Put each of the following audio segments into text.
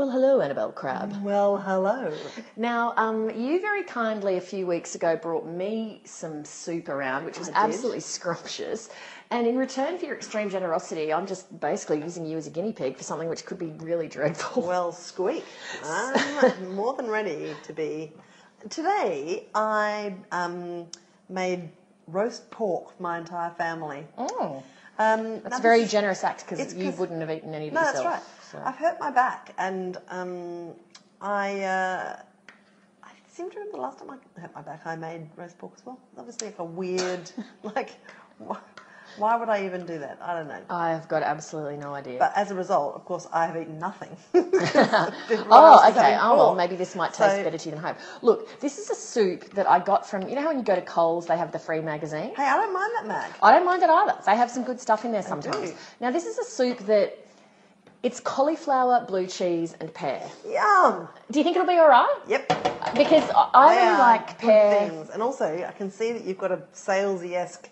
Well, hello, Annabel Crabb. Well, hello. Now, um, you very kindly a few weeks ago brought me some soup around, which was absolutely scrumptious. And in return for your extreme generosity, I'm just basically using you as a guinea pig for something which could be really dreadful. Well, squeak. I'm more than ready to be. Today, I um, made roast pork for my entire family. oh, Um, that's a very generous act because you wouldn't have eaten any of it No, yourself. that's right. So. I've hurt my back, and um, I, uh, I seem to remember the last time I hurt my back, I made roast pork as well. Obviously, like a weird, like, wh- why would I even do that? I don't know. I've got absolutely no idea. But as a result, of course, I have eaten nothing. Oh, okay. Oh, well, maybe this might taste So- better to you than hope. Look, this is a soup that I got from, you know how when you go to Coles, they have the free magazine? Hey, I don't mind that, Mag. I don't mind it either. They have some good stuff in there sometimes. Now, this is a soup that it's cauliflower, blue cheese, and pear. Yum. Do you think it'll be all right? Yep. Because I- really like pear. things. And also, I can see that you've got a salesy-esque,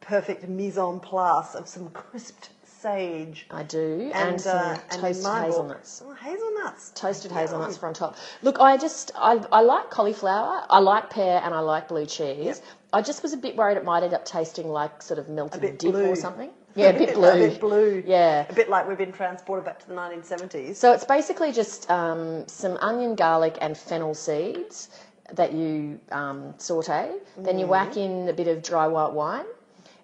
perfect mise en place of some crisped sage. I do, and, some uh, toasted book- hazelnuts. Oh, hazelnuts. Toasted Yum. hazelnuts for on top. Look, I just I, I like cauliflower, I like pear, and I like blue cheese. Yep. I just was a bit worried it might end up tasting like sort of melted dip blue. or something. Yeah, a bit blue. a bit blue. Yeah. A bit like we've been transported back to the 1970s. So it's basically just um, some onion, garlic, and fennel seeds that you um, saute. Then you whack in a bit of dry white wine.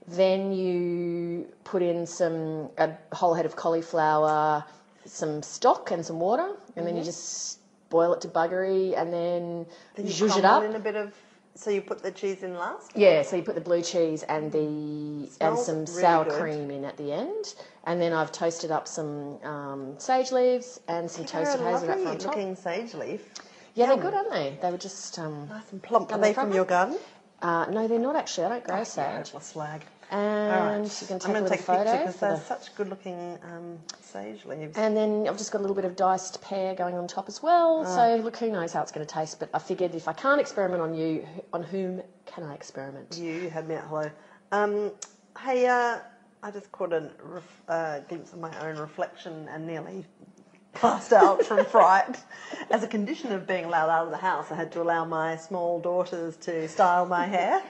Then you put in some a whole head of cauliflower, some stock, and some water, and then you just boil it to buggery, and then, Then you zhuzh it crumble up. in a bit of. So you put the cheese in last. Yeah, so you put the blue cheese and the and some really sour good. cream in at the end, and then I've toasted up some um, sage leaves and some toasted They're a hazelnut on top. looking sage leaf. Yeah, they're good, aren't they? They were just um, Nice and plump. Are they from from your garden? uh, no, they're not actually. I don't grow Yeah, sage. a slag. And right. you can take I'm going to take a photo picture because they're the- such good looking um, sage leaves. And then I've just got a little bit of diced pear going on top as well. Ah. So look, who knows how it's going to taste? But I figured if I can't experiment on you, on whom can I experiment? You had me at hello. Um, hey, uh, I just caught a ref- uh, glimpse of my own reflection and nearly passed out from fright. As a condition of being allowed out of the house, I had to allow my small daughters to style my hair.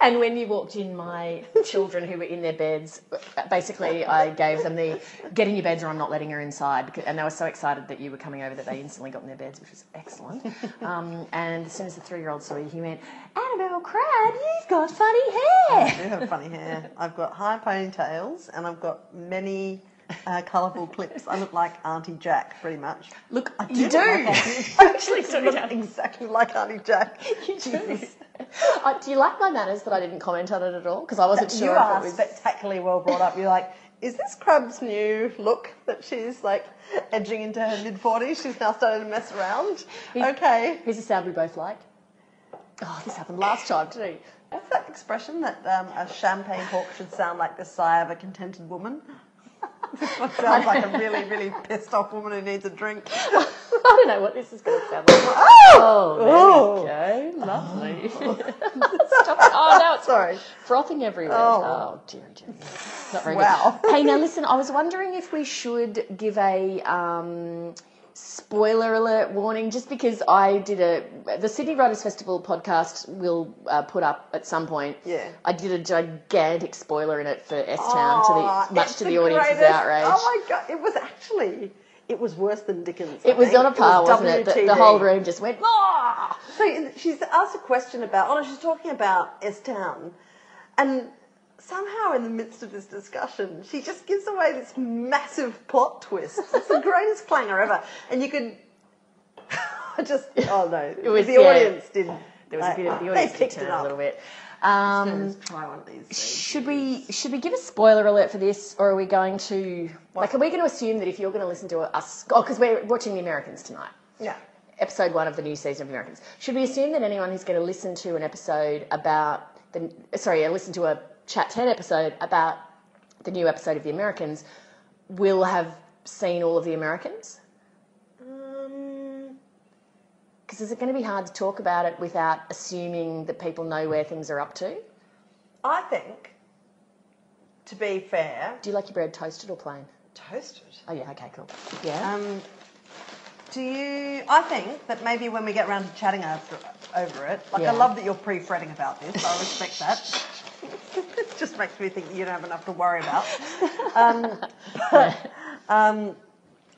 And when you walked in, my children who were in their beds, basically I gave them the get in your beds or I'm not letting her inside. And they were so excited that you were coming over that they instantly got in their beds, which was excellent. Um, and as soon as the three year old saw you, he went, Annabel Crabb, you've got funny hair. I do have funny hair. I've got high ponytails and I've got many uh, colourful clips. I look like Aunty Jack, pretty much. Look, I you do do. look like Auntie Actually, I sorry, look Dad. exactly like Aunty Jack. You do. Uh, do you like my manners that I didn't comment on it at all? Because I wasn't you sure if are it was. spectacularly well brought up. You're like, is this Crabb's new look that she's like edging into her mid 40s? She's now starting to mess around. Okay. Here's a sound we both like. Oh, this happened last time too. What's that expression that um, a champagne cork should sound like the sigh of a contented woman? This one sounds like a really, really pissed off woman who needs a drink. I don't know what this is going to sound like. Oh! Oh, there we go. Lovely. Stop. Oh, no, it's Sorry. frothing everywhere. Oh. Oh, dear, dear. Not very Wow. good. Hey, now listen, I was wondering if we should give a um, spoiler alert warning just because I did a. The Sydney Writers Festival podcast will uh, put up at some point. Yeah. I did a gigantic spoiler in it for S Town, to Oh, the, much to the, audience's greatest- outrage. Oh my god, it was actually, it was worse than Dickens. I It was think. on a par, was wasn't it? The, the whole room just went, ah! So she's asked a question about, oh no, she's talking about S Town, and somehow in the midst of this discussion, she just gives away this massive plot twist. It's the greatest clanger ever, and you could. I just, oh no, it was- the yeah. audience did. There was a bit of the audience did picked it it a little bit. Um, try one of these. things. should we should we give a spoiler alert for this, or are we going to like? Are we going to assume that if you're going to listen to us, oh, because we're watching The Americans tonight, Yeah. episode one of the new season of Americans. Should we assume that anyone who's going to listen to an episode about the sorry, listen to a chat ten episode about the new episode of The Americans will have seen all of The Americans? Um, Because is it going to be hard to talk about it without assuming that people know where things are up to? I think, to be fair, Do you like your bread toasted or plain? toasted. Oh yeah, okay, cool. Yeah. Um, Do you? I think that maybe when we get around to chatting over, over it, like Yeah. I love that you're pre-fretting about this. I respect that. Just makes me think you don't have enough to worry about. Um, but um,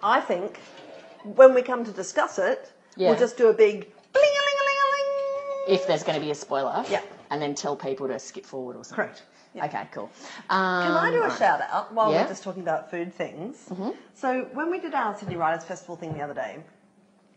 I think when we come to discuss it, Yeah. we'll just do a big bling-a-ling-a-ling-a-ling. If there's going to be a spoiler. Yeah. And then tell people to skip forward or something. Correct. Yeah. Okay, cool. Um, Can I do a right. shout out while Yeah. Mm-hmm. we're just talking about food things? So when we did our Sydney Writers Festival thing the other day,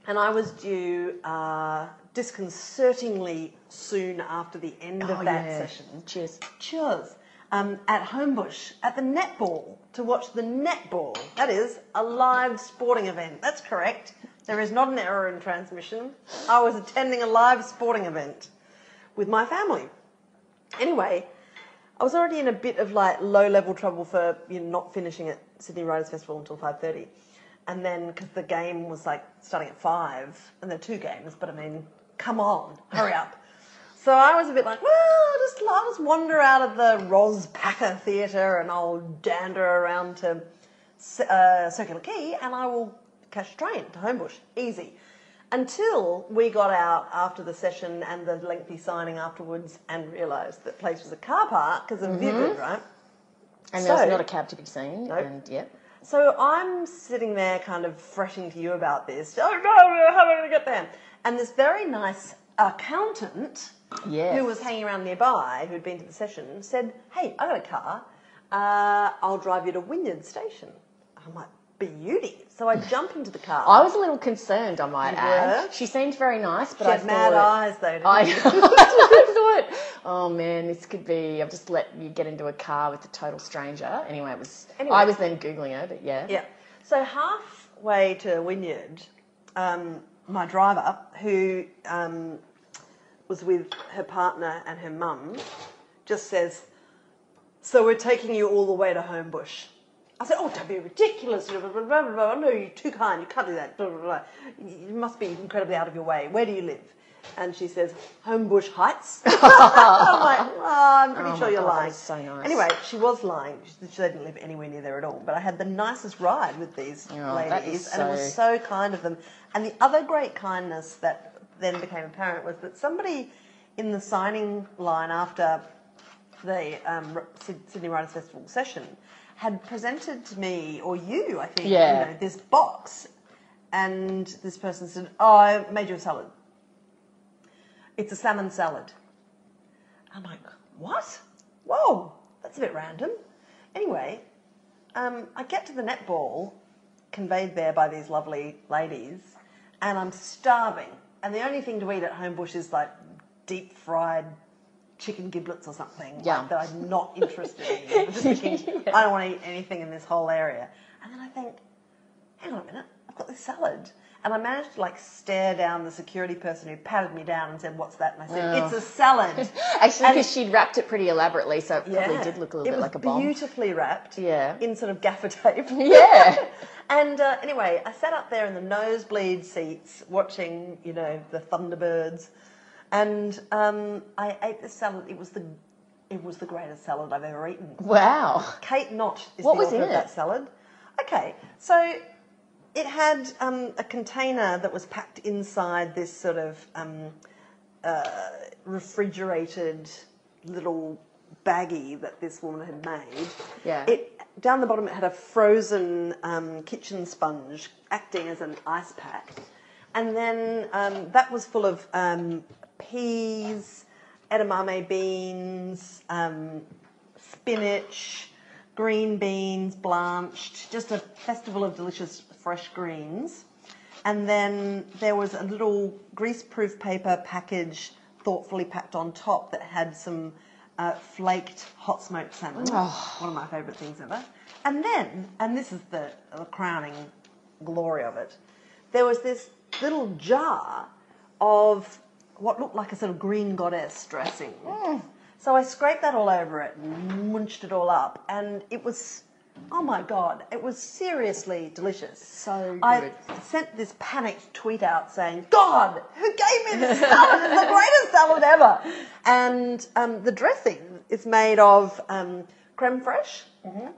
and I was due uh, disconcertingly soon after the end Oh, of that yeah. session. Cheers. Cheers. Um, at Homebush at the netball to watch the netball. That is a live sporting event. That's correct. There is not an error in transmission. I was attending a live sporting event with my family. Anyway, I was already in a bit of like low level trouble for you know, not finishing at Sydney Writers Festival until five thirty, and then because the game was like starting at five, and there are two games, but I mean, come on, hurry up. So I was a bit like, well, I'll just, I'll just wander out of the Ros Packer Theatre and I'll dander around to uh, Circular Quay and I will catch a train to Homebush. Easy. Until we got out after the session and the lengthy signing afterwards and realised that place was a car park because of Vivid, right? And there was not a cab to be seen. Nope. And yep. So I'm sitting there kind of fretting to you about this. Oh no, how am I going to get there? And this very nice accountant Yes. who was hanging around nearby, who'd been to the session, said, Hey, I've got a car. Uh, I'll drive you to Wynyard Station. I'm like, Beauty. So I jump into the car. I was a little concerned, I might add. She seemed very nice, but she I had mad eyes though, didn't I. I thought, oh man, this could be. I've just let you get into a car with a total stranger. Anyway, it was. Anyway. I was then googling her, but yeah. Yeah. So halfway to Wynyard, um, my driver, who um, was with her partner and her mum, just says, "So we're taking you all the way to Homebush." I said, "Oh, don't be ridiculous! Blah, blah, blah, blah. No, you're too kind. You can't do that. Blah, blah, blah. You must be incredibly out of your way. Where do you live?" And she says, "Homebush Heights." I'm like, oh, "I'm pretty Oh sure you're God, lying." so nice. Anyway, she was lying. She, she didn't live anywhere near there at all. But I had the nicest ride with these Oh, ladies, is and it was so kind of them. And the other great kindness that then became apparent was that somebody in the signing line after the um, Sydney Writers Festival session had presented to me, or you, I think, Yeah. you know, this box. And this person said, Oh, I made you a salad. It's a salmon salad. I'm like, what? Whoa, that's a bit random. Anyway, um, I get to the netball, conveyed there by these lovely ladies, and I'm starving. And the only thing to eat at Homebush is like deep fried chicken giblets or something like, that I'm not interested in. I'm just thinking, I don't want to eat anything in this whole area. And then I think, hang on a minute, I've got this salad. And I managed to like stare down the security person who patted me down and said, What's that? And I said, Oh. It's a salad. Actually, because she'd wrapped it pretty elaborately, so it probably did look a little it bit like a bomb. Beautifully wrapped. Yeah. In sort of gaffer tape. Yeah. and uh, anyway, I sat up there in the nosebleed seats watching, you know, the Thunderbirds, and um, I ate the salad. It was the, it was the greatest salad I've ever eaten. Wow. Kate Knott is What the was author in of that salad. Okay, so it had um, a container that was packed inside this sort of um, uh, refrigerated little baggie that this woman had made. Yeah. It down the bottom it had a frozen um, kitchen sponge acting as an ice pack, and then um, that was full of um, peas, edamame beans, um, spinach, green beans blanched, just a festival of delicious fresh greens. And then there was a little greaseproof paper package thoughtfully packed on top that had some uh, flaked hot smoked salmon, one of my favourite things ever. And then, and this is the, the crowning glory of it, there was this little jar of what looked like a sort of green goddess dressing. So I scraped that all over it and munched it all up, and it was, oh my god, it was seriously delicious. So I good. sent this panicked tweet out saying, God, who gave me this salad? It's the greatest salad ever. And um, the dressing is made of um, creme fraiche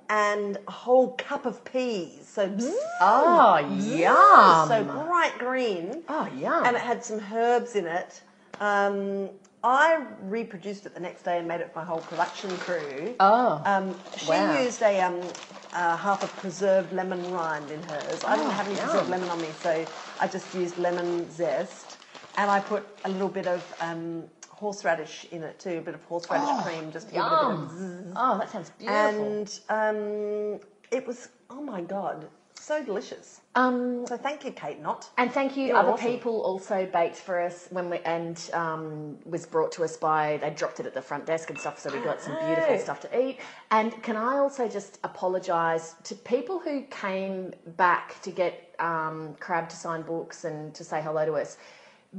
and a whole cup of peas. So, Oh, yum. so bright green. oh, yum. and it had some herbs in it. Um, I reproduced it the next day and made it for my whole production crew. oh, Um, she Wow. used a um, uh, half a preserved lemon rind in hers. I didn't Oh, have any yum. preserved lemon on me, so I just used lemon zest, and I put a little bit of um, horseradish in it too, a bit of horseradish Oh, cream, just to give it a bit of yum. Oh, that sounds beautiful. and um, it was oh my god, so delicious. um, So thank you, Kate. Not And thank you. You're Other awesome. people also baked for us when we and um, was brought to us by they dropped it at the front desk and stuff, so we got some beautiful stuff to eat. And can I also just apologise to people who came back to get um, Crabb to sign books and to say hello to us.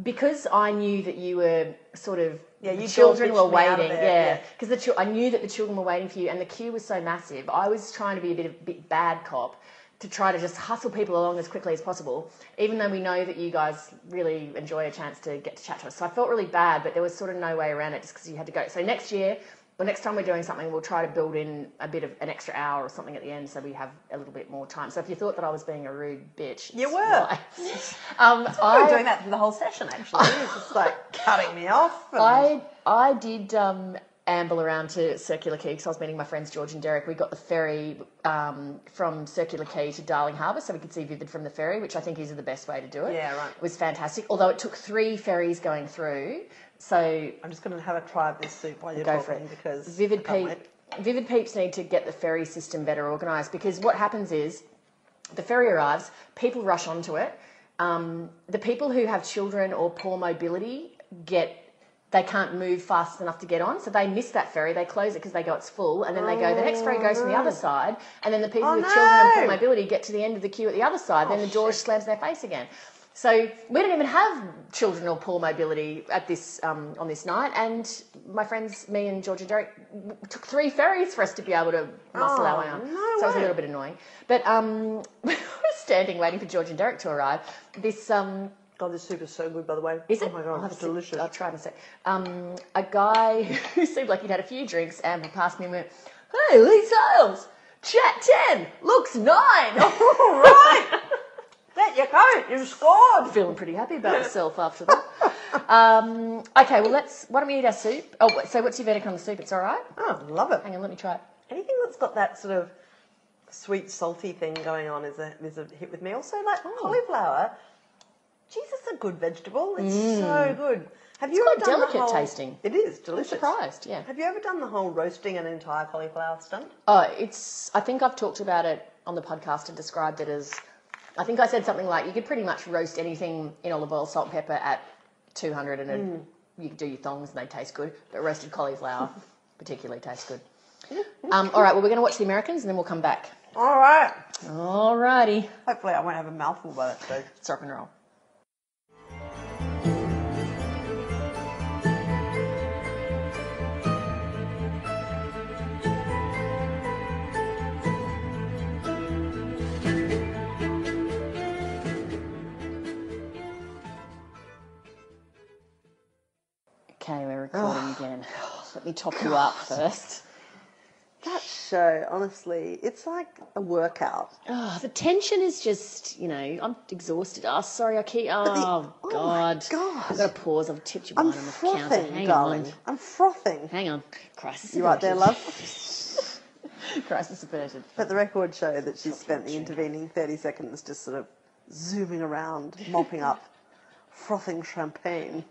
Because I knew that you were sort of Yeah, you children were bitched me out of waiting, there, yeah. yeah. Because the chil- I knew that the children were waiting for you, and the queue was so massive. I was trying to be a bit of bit bad cop to try to just hustle people along as quickly as possible, even though we know that you guys really enjoy a chance to get to chat to us. So I felt really bad, but there was sort of no way around it just because you had to go. So next year, the next time we're doing something, we'll try to build in a bit of an extra hour or something at the end so we have a little bit more time. So if you thought that I was being a rude bitch, You were. um, I were doing that for the whole session. Actually, it was just like cutting me off. And I I did um, amble around to Circular Quay because I was meeting my friends George and Derek. We got the ferry um, from Circular Quay to Darling Harbour, so we could see Vivid from the ferry, which I think is the best way to do it. Yeah, right. It was fantastic. Although it took three ferries going through, so I'm just going to have a try of this soup while you're go for talking it because Vivid. Vivid Peeps need to get the ferry system better organised because what happens is the ferry arrives, people rush onto it. Um, the people who have children or poor mobility get they can't move fast enough to get on, so they miss that ferry. They close it because they go it's full, and then they go. The next ferry goes from the other side, and then the people Oh, with children and poor mobility get to the end of the queue at the other side. then the door slams in their face again. So we don't even have children or poor mobility at this um, on this night, and my friends, me and George and Derek, took three ferries for us to be able to muscle our way Oh, on. no so it was a little bit annoying. But um, we were standing waiting for George and Derek to arrive. This um, God, this soup is so good, by the way. is it? Oh my god, it's delicious. I'll try in a sec. Um, a guy who seemed like he'd had a few drinks ambled past me and went, "Hey, Leigh Sales, chat ten, looks 9. All right, that you coat, you scored. Feeling pretty happy about myself after that. Um, okay, well let's. Why don't we eat our soup? Oh, wait, so what's your verdict on the soup? It's all right. Oh, love it. Hang on, let me try it. Anything that's got that sort of sweet, salty thing going on is a is a hit with me. Also, like Oh. Cauliflower. Jesus, a good vegetable. It's so good. Have you Mm. quite ever done the delicate whole- tasting. It is delicious. Surprised, yeah. Have you ever done the whole roasting an entire cauliflower stunt? Oh, it's. I think I've talked about it on the podcast and described it as. I think I said something like you could pretty much roast anything in olive oil, salt, and pepper at 200, and it, you could do your thongs and they taste good. But roasted cauliflower particularly tastes good. Um, all right, well we're going to watch the Americans and then we'll come back. All right. All righty, Hopefully, I won't have a mouthful by that stage. let's rock and roll. Okay, we're recording again. Oh, Let me top you up first. That show, honestly, it's like a workout. Oh, the tension is just, you know, I'm exhausted. Oh, sorry, I keep. Oh, oh my God. God. I've got to pause. I've tipped your I'm wine on the counter. frothing, Hang darling. on. I'm frothing. Hang on. Crisis You right there, love? Crisis averted. But the record show that she spent the intervening 30 seconds just sort of zooming around, mopping up, frothing champagne.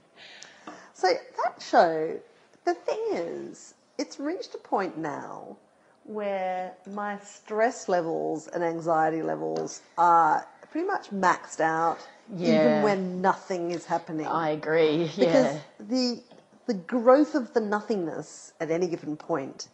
So that show, the thing is, it's reached a point now where my stress levels and anxiety levels are pretty much maxed out, Yeah. even when nothing is happening. I agree. because Yeah. the the growth of the nothingness at any given point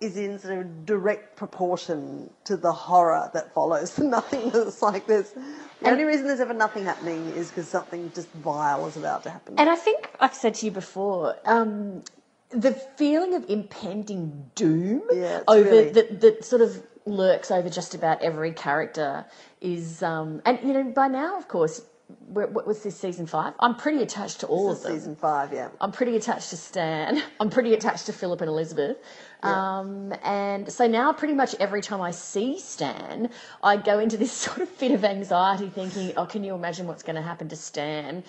is in sort of direct proportion to the horror that follows the nothingness like this. The only reason there's ever nothing happening is because something just vile is about to happen. And I think I've said to you before, um, the feeling of impending doom Yeah, over really- that that sort of lurks over just about every character is, um, and you know, by now, of course, what was this season five? I'm pretty attached to all This of them. season five, yeah. I'm pretty attached to Stan. I'm pretty attached to Philip and Elizabeth. Um, and so now, pretty much every time I see Stan, I go into this sort of fit of anxiety thinking, oh, can you imagine what's going to happen to Stan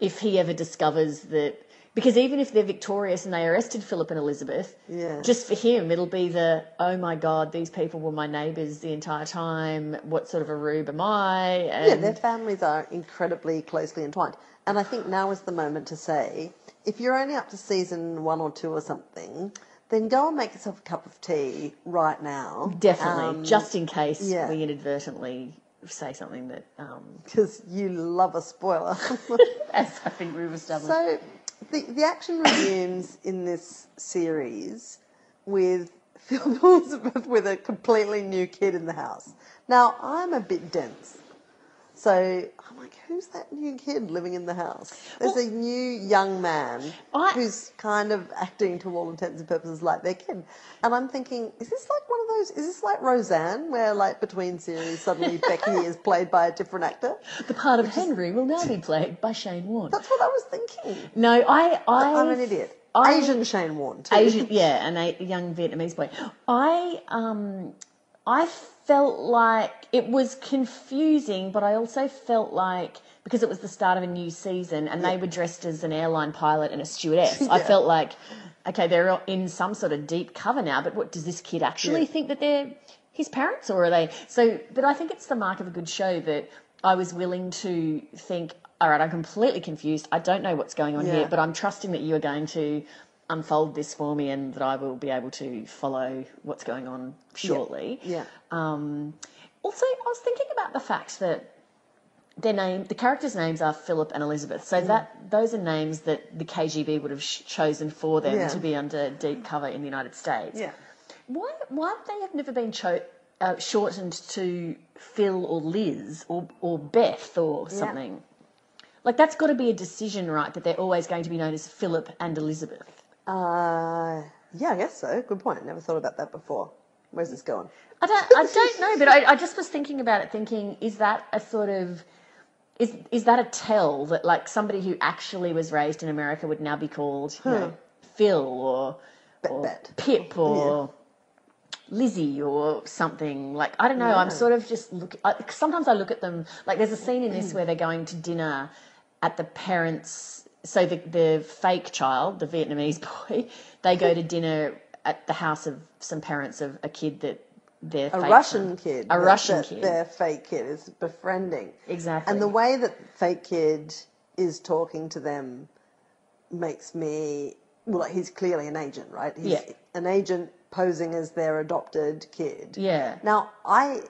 if he ever discovers that? Because even if they're victorious and they arrested Philip and Elizabeth, Yeah. just for him, it'll be the, oh my God, these people were my neighbours the entire time. What sort of a rube am I? Yeah, their families are incredibly closely entwined. And I think now is the moment to say if you're only up to season one or two or something, then go and make yourself a cup of tea right now. definitely, Um, just in case yeah. we inadvertently say something that. Um, Because you love a spoiler. as I think we've established. so the, the action resumes in this series with Phil Elizabeth with a completely new kid in the house. Now, I'm a bit dense. So I'm like, who's that new kid living in the house? There's a new young man I- who's kind of acting to all intents and purposes like their kid. And I'm thinking, is this like one of those, is this like Roseanne, where like between series suddenly Becky is played by a different actor? the part of Henry will now be played by Shane Warne. That's what I was thinking. No, I, I, I'm an idiot. I- Asian Shane Warne, too. Asian, yeah, and a young Vietnamese boy. I, um, I felt like it was confusing, but I also felt like because it was the start of a new season and they were dressed as an airline pilot and a stewardess. I felt like, okay, they're in some sort of deep cover now. But what does this kid actually Yeah. think that they're his parents, or are they? So, but I think it's the mark of a good show that I was willing to think. All right, I'm completely confused. I don't know what's going on Yeah. here, but I'm trusting that you are going to unfold this for me and that I will be able to follow what's going on shortly. Yeah. Um, also, I was thinking about the fact that their name, the characters' names are Philip and Elizabeth. Mm. So that those are names that the KGB would have sh- chosen for them Yeah. to be under deep cover in the United States. Yeah. Why, why they have never been cho- uh, shortened to Phil or Liz or, or Beth or something? Like, that's got to be a decision, right? That they're always going to be known as Philip and Elizabeth. Uh, yeah, I guess so. Good point. Never thought about that before. Where's this going? I don't, I don't know, but I, I just was thinking about it, thinking, is that a sort of. Is, is that a tell that like somebody who actually was raised in America would now be called you know, Phil or, or Bet. Pip or Lizzie or something like I don't know. I'm sort of just look. I, sometimes I look at them like there's a scene in this where they're going to dinner at the parents. So the the fake child, the Vietnamese boy, they go to dinner at the house of some parents of a kid that they're A Russian son- kid. a that- Russian that kid, Their fake kid is befriending. exactly. And the way that fake kid is talking to them makes me well. Like he's clearly an agent, right? He's Yeah. an agent posing as their adopted kid. yeah, Now I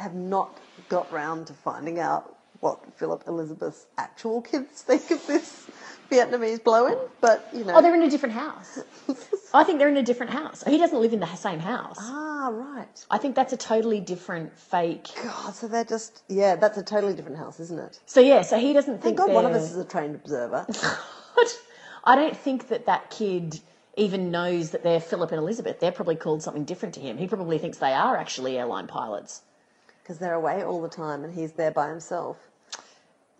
have not got round to finding out what Philip Elizabeth's actual kids think of this Vietnamese blow-in, but you know. oh, they're in a different house. I think they're in a different house. He doesn't live in the same house. ah, right. I think that's a totally different fake. God, so they're just yeah, that's a totally different house, isn't it? So yeah, so he doesn't Thank think. God one of us is a trained observer. I don't think that that kid even knows that they're Philip and Elizabeth. They're probably called something different to him. He probably thinks they are actually airline pilots. because they're away all the time and he's there by himself.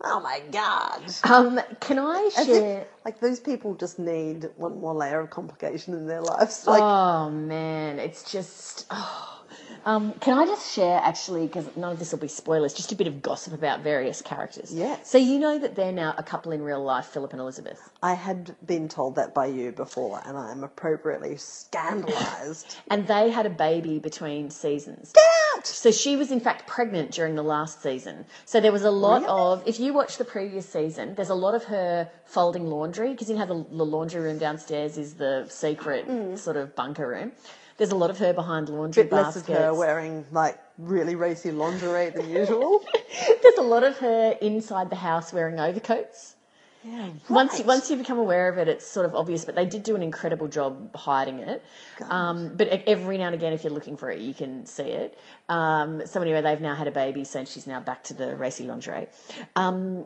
Oh my god! Um, can I share? like those people just need one more layer of complication in their lives. Like, oh man, it's just. Oh. Um, can I just share actually, because none of this will be spoilers, just a bit of gossip about various characters. Yeah. So you know that they're now a couple in real life, Philip and Elizabeth. I had been told that by you before, and I am appropriately scandalised. And they had a baby between seasons. Out! So she was in fact pregnant during the last season. So there was a lot Really? of, if you watch the previous season, there's a lot of her folding laundry because you know how the, the laundry room downstairs is the secret sort of bunker room. There's a lot of her behind laundry Bit less of her wearing like really racy lingerie than usual. There's a lot of her inside the house wearing overcoats. yeah, Once you, once you become aware of it, it's sort of obvious, but they did do an incredible job hiding it. Um, but every now and again, if you're looking for it, you can see it. Um, so anyway, they've now had a baby, so she's now back to the racy lingerie. Um,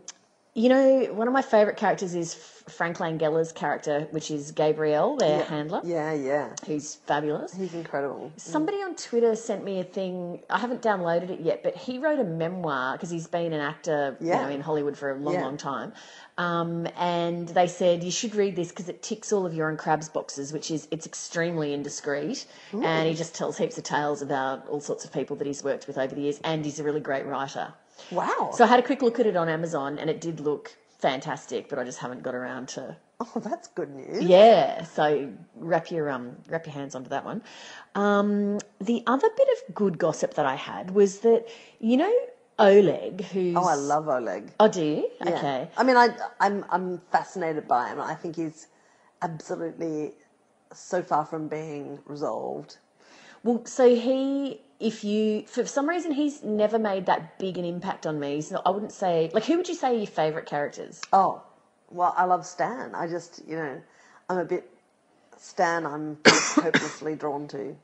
You know, one of my favourite characters is Frank Langella's character, which is Gabriel, their handler, Yeah, yeah. who's fabulous. He's incredible. Somebody on Twitter sent me a thing. I haven't downloaded it yet, but he wrote a memoir because he's been an actor, you know, in Hollywood for a long, Yeah. long time. Um, and they said you should read this because it ticks all of your own crabs boxes, which is it's extremely indiscreet, and he just tells heaps of tales about all sorts of people that he's worked with over the years, and he's a really great writer. Wow. So I had a quick look at it on Amazon, and it did look fantastic, but I just haven't got around to oh, that's good news. yeah, so wrap your um wrap your hands onto that one. Um, the other bit of good gossip that I had was that you know Oleg, who's Oh, I love Oleg. Oh, do you? Yeah. Okay. I mean, I, I'm I'm fascinated by him. I think he's absolutely so far from being resolved. Well, so he, if you, for some reason, he's never made that big an impact on me. So I wouldn't say like who would you say are your favourite characters? Oh, well, I love Stan. I just, you know, I'm a bit Stan. I'm hopelessly drawn to.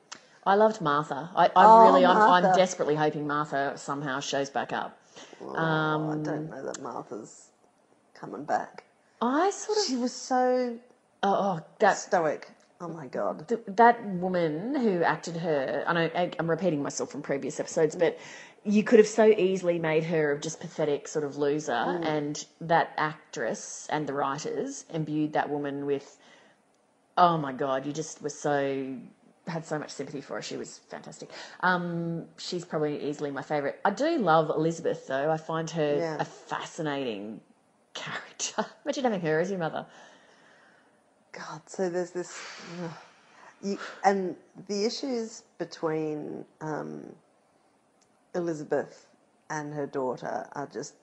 I loved Martha. I, I Oh, really, I'm, I'm desperately hoping Martha somehow shows back up. Oh, Um, I don't know that Martha's coming back. I sort of, She was so oh, oh that stoic. Oh my god. th- that woman who acted her, I know I'm repeating myself from previous episodes, but you could have so easily made her a just pathetic sort of loser, and that actress and the writers imbued that woman with, oh my god, you just were so had so much sympathy for her. She was fantastic. Um, she's probably easily my favourite. I do love Elizabeth though. I find her Yeah. a fascinating character. Imagine having her as your mother. God, so there's this, ugh. you, and the issues between um, Elizabeth and her daughter are just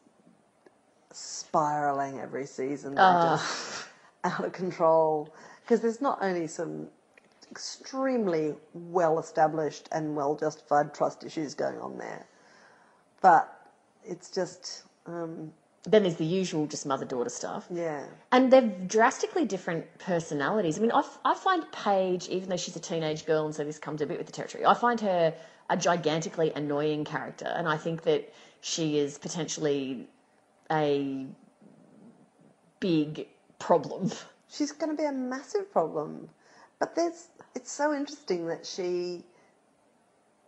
spiraling every season. They're Ah. just out of control because there's not only some extremely well established and well justified trust issues going on there, but it's just, um, Then there's the usual just mother daughter stuff. yeah. And they're drastically different personalities. I mean, I, f- I find Paige, even though she's a teenage girl, and so this comes a bit with the territory, I find her a gigantically annoying character. And I think that she is potentially a big problem. she's going to be a massive problem. But there's, it's so interesting that she,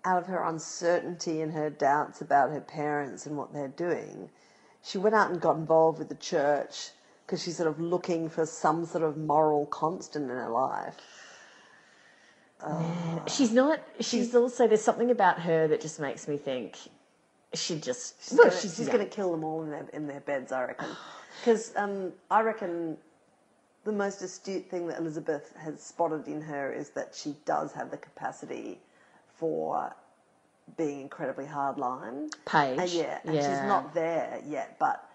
out of her uncertainty and her doubts about her parents and what they're doing, she went out and got involved with the church because she's sort of looking for some sort of moral constant in her life. She's not, she's also, there's something about her that just makes me think she just, She's gonna, she's, she's yeah. going to kill them all in their in their beds, I reckon. Because um, I reckon the most astute thing that Elizabeth has spotted in her is that she does have the capacity for being incredibly hardline. Paige. Uh, yeah, and yeah. she's not there yet, but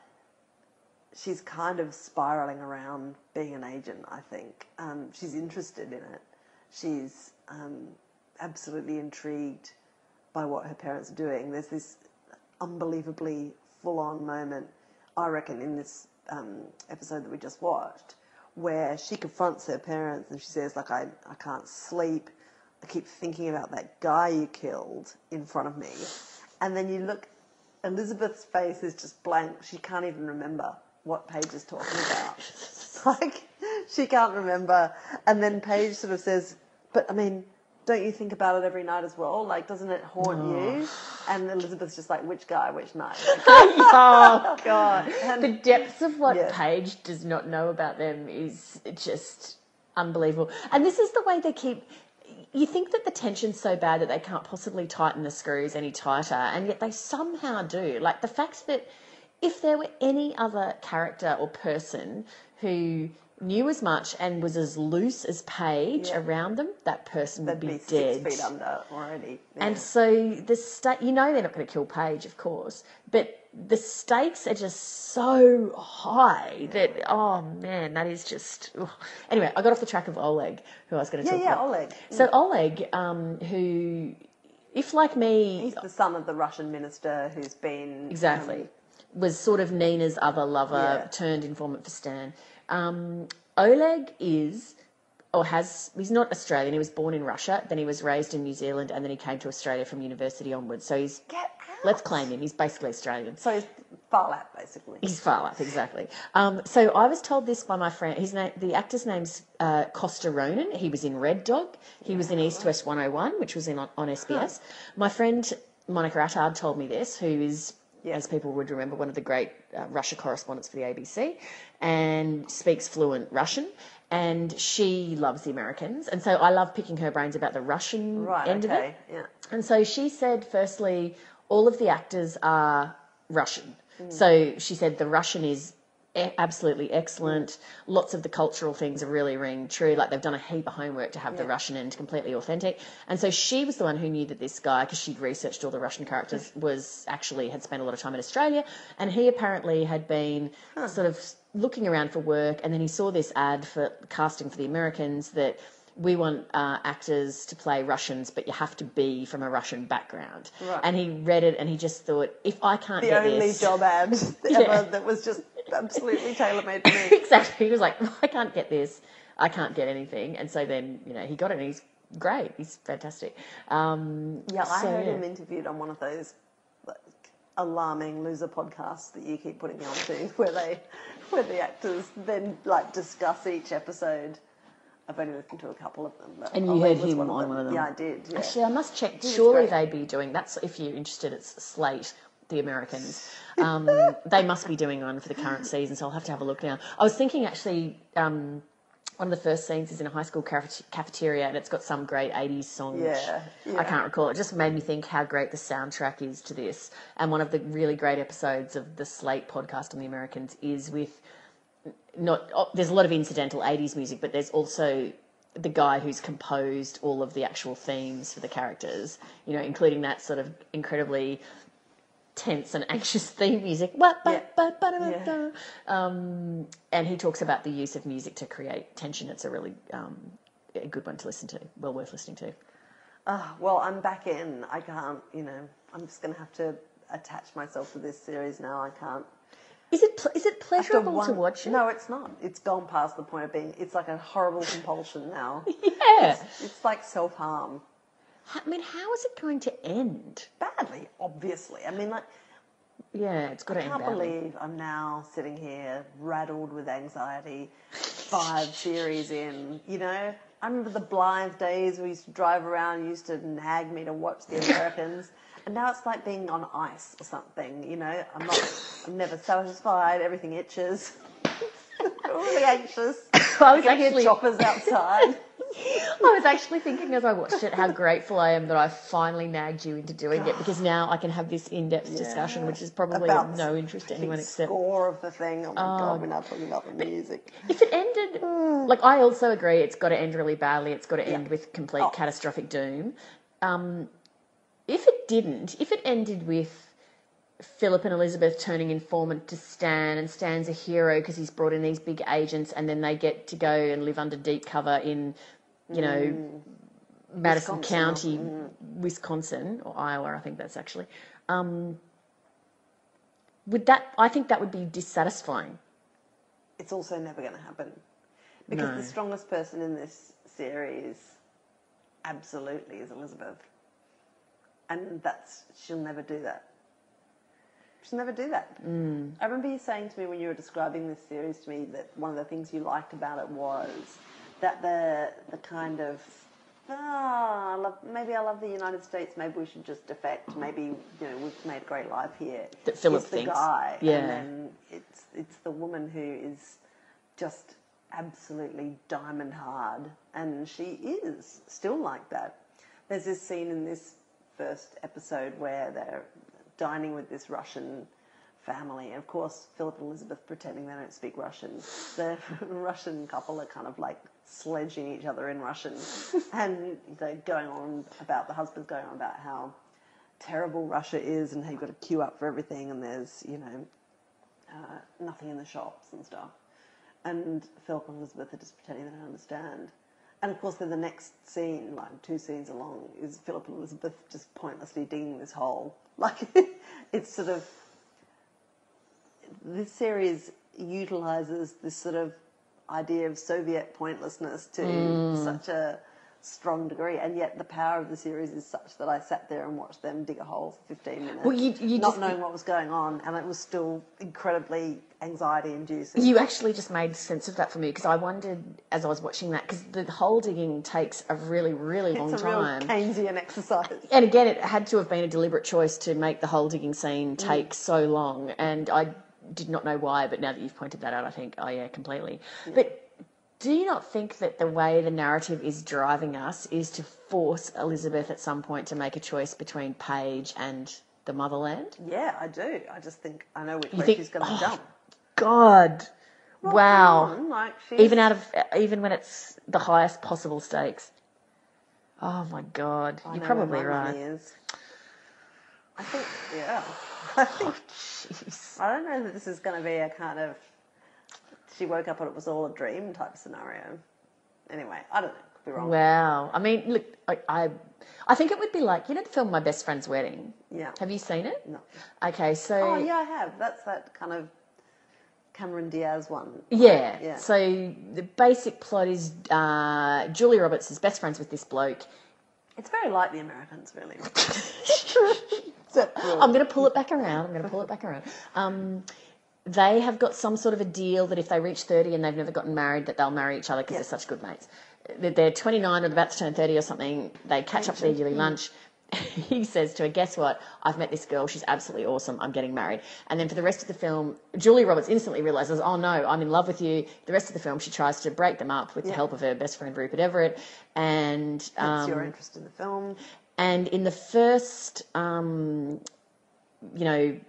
she's kind of spiraling around being an agent. I think um, she's interested in it. She's um, absolutely intrigued by what her parents are doing. There's this unbelievably full-on moment, I reckon, in this um, episode that we just watched, where she confronts her parents and she says, "Like I, I can't sleep. I keep thinking about that guy you killed in front of me." And then you look, Elizabeth's face is just blank. She can't even remember what Paige is talking about. like she can't remember. And then Paige sort of says, "But I mean." Don't you think about it every night as well? Like, doesn't it haunt you? And Elizabeth's just like, which guy, which night? oh god And- the depths of what Yeah. paige does not know about them is just unbelievable and this is the way they keep you think that the tension's so bad that they can't possibly tighten the screws any tighter and yet they somehow do. Like the fact that if there were any other character or person who knew as much and was as loose as Paige Yeah. around them, that person would They'd be, be dead. six feet under already. And so the sta- you know they're not going to kill Paige, of course, but the stakes are just so high that oh man, that is just. ugh. Anyway, I got off the track of Oleg, who I was going to yeah, talk yeah, about. Oleg. So Oleg, um, who, if like me, He's the son of the Russian minister who's been Exactly. um, was sort of Nina's other lover Yeah. turned informant for Stan. Um, Oleg is, or has, he's not Australian. He was born in Russia, then he was raised in New Zealand, and then he came to Australia from university onwards. So he's get Let's claim him. He's basically Australian. So he's Phar Lap, basically. He's far up, exactly. Um, so I was told this by my friend. His name, the actor's name's uh, Costa Ronin. He was in Red Dog. He was in East West 101, which was in on, on SBS. My friend Monica Attard told me this, who is, Yeah. as people would remember, one of the great uh, Russia correspondents for the ABC, and speaks fluent Russian. And she loves the Americans, and so I love picking her brains about the Russian Right, end of it. okay. Yeah. And so she said, firstly, all of the actors are Russian. Hmm. So she said the Russian is e- absolutely excellent. Lots of the cultural things are really ring true. Like they've done a heap of homework to have the Russian end completely authentic. And so she was the one who knew that this guy, because she'd researched all the Russian characters, was actually had spent a lot of time in Australia. And he apparently had been sort of looking around for work. And then he saw this ad for casting for the Americans that we want uh, actors to play Russians, but you have to be from a Russian background. Right. And he read it and he just thought, if I can't The get only this, job ad ever Yeah. that was just absolutely tailor made for me. exactly, he was like, I can't get this, I can't get anything. And so then, you know, he got it, and he's great, he's fantastic. Um, Yeah, I so, heard yeah. him interviewed on one of those like, alarming loser podcasts that you keep putting me onto, where they, where the actors then like discuss each episode. I've only listened to a couple of them, but And you heard him one on one of them? Yeah, I did. Yeah. Actually, I must check. Surely they'd be doing that's if you're interested. It's Slate, the Americans. Um, they must be doing one for the current season, so I'll have to have a look now. I was thinking actually. Um, one of the first scenes is in a high school cafeteria, and it's got some great '80s song. Yeah, yeah. I can't recall. It just made me think how great the soundtrack is to this. And one of the really great episodes of the Slate podcast on the Americans is with not oh, there's a lot of incidental 80s music but there's also the guy who's composed all of the actual themes for the characters you know including that sort of incredibly tense and anxious theme music Yeah. ba- ba- da- ba- Yeah. um, and he talks about the use of music to create tension it's a really um, a good one to listen to well worth listening to Ah, well, I'm back in. I can't. You know, I'm just going to have to attach myself to this series now. I can't. is it pl- is it pleasurable to watch it No, it's not. It's gone past the point of being. It's like a horrible compulsion now. yeah It's like self harm. I mean how is it going to end Badly, obviously. I mean, like, yeah it's got to end. I can't believe I'm now sitting here rattled with anxiety, five series in. You know, I remember the Blythe days we used to drive around, used to nag me to watch the Americans. And now it's like being on ice or something, you know. I'm not, I'm never satisfied. Everything itches. really anxious. I was actually choppers outside. I was actually thinking as I watched it how grateful I am that I finally nagged you into doing it because now I can have this in-depth discussion, which is probably About of no interest to anyone the except score of the thing. Oh my god, we're not talking about the music. if it ended. Like I also agree, it's got to end really badly. It's got to end with complete Oh. catastrophic doom. Um, if it didn't, if it ended with Philip and Elizabeth turning informant to Stan, and Stan's a hero because he's brought in these big agents, and then they get to go and live under deep cover in, you know, Madison Wisconsin County, Wisconsin or Iowa, I think that's actually. Um, would that? I think that would be dissatisfying. it's also never going to happen because No. the strongest person in this series absolutely is Elizabeth, and that's she'll never do that. She'll never do that. Mm. I remember you saying to me when you were describing this series to me that one of the things you liked about it was that the the kind of ah, I love, maybe I love the United States. Maybe we should just defect. Maybe you know we've made a great life here. That Philip It's the thinks. guy, Yeah. and then it's it's the woman who is just absolutely diamond hard, and she is still like that. There's this scene in this first episode where they're dining with this Russian family, and of course Philip and Elizabeth pretending they don't speak Russian. The Russian couple are kind of like sledging each other in Russian, and they're going on about the husband's going on about how terrible Russia is and how you've got to queue up for everything and there's, you know, uh, nothing in the shops and stuff. And Philip and Elizabeth are just pretending they don't understand. And of course, then the next scene, like two scenes along, is Philip and Elizabeth just pointlessly digging this hole. Like, it's sort of. This series utilizes this sort of idea of Soviet pointlessness to such a strong degree, and yet the power of the series is such that I sat there and watched them dig a hole for 15 minutes, Well, you- you not just- knowing what was going on, and it was still incredibly anxiety-inducing. You actually just made sense of that for me because I wondered as I was watching that because the hole digging takes a really, really long it's a real time. Keynesian exercise. and again, it had to have been a deliberate choice to make the hole digging Mm. scene take so long. And I did not know why, but now that you've pointed that out, I think, oh yeah, completely. But do you not think that the way the narrative is driving us is to force Elizabeth at some point to make a choice between Paige and the motherland? Yeah, I do. I just think I know which You way think- she's going to oh, jump. God, Well, wow! Like she's, Even out of even when it's the highest possible stakes. Oh my God, I you're probably right. is. I think, yeah. I think oh, Jeez. I don't know that this is going to be a kind of she woke up and it was all a dream type scenario. Anyway, I don't know. Could be wrong. Wow. I mean, look, I, I, I think it would be like you know the film My Best Friend's Wedding. Yeah. Have you seen it? No. Okay, so Oh yeah, I have. That's that kind of Cameron Diaz one. yeah. Yeah. So the basic plot is uh, Julia Roberts is best friends with this bloke. It's very like the Americans, really. I'm going to pull it back around. I'm going to pull it back around. Um, they have got some sort of a deal that if they reach 30 and they've never gotten married, that they'll marry each other because Yeah. they're such good mates. They're- They're 29 or about to turn 30 or something. They catch up for their yearly lunch. He says to her, Guess what? I've met this girl. She's absolutely awesome. I'm getting married. And then for the rest of the film, Julia Roberts instantly realizes, Oh no, I'm in love with you. The rest of the film, she tries to break them up with the help of her best friend, Rupert Everett. And. That's Um, your interest in the film. And in the first, um, you know,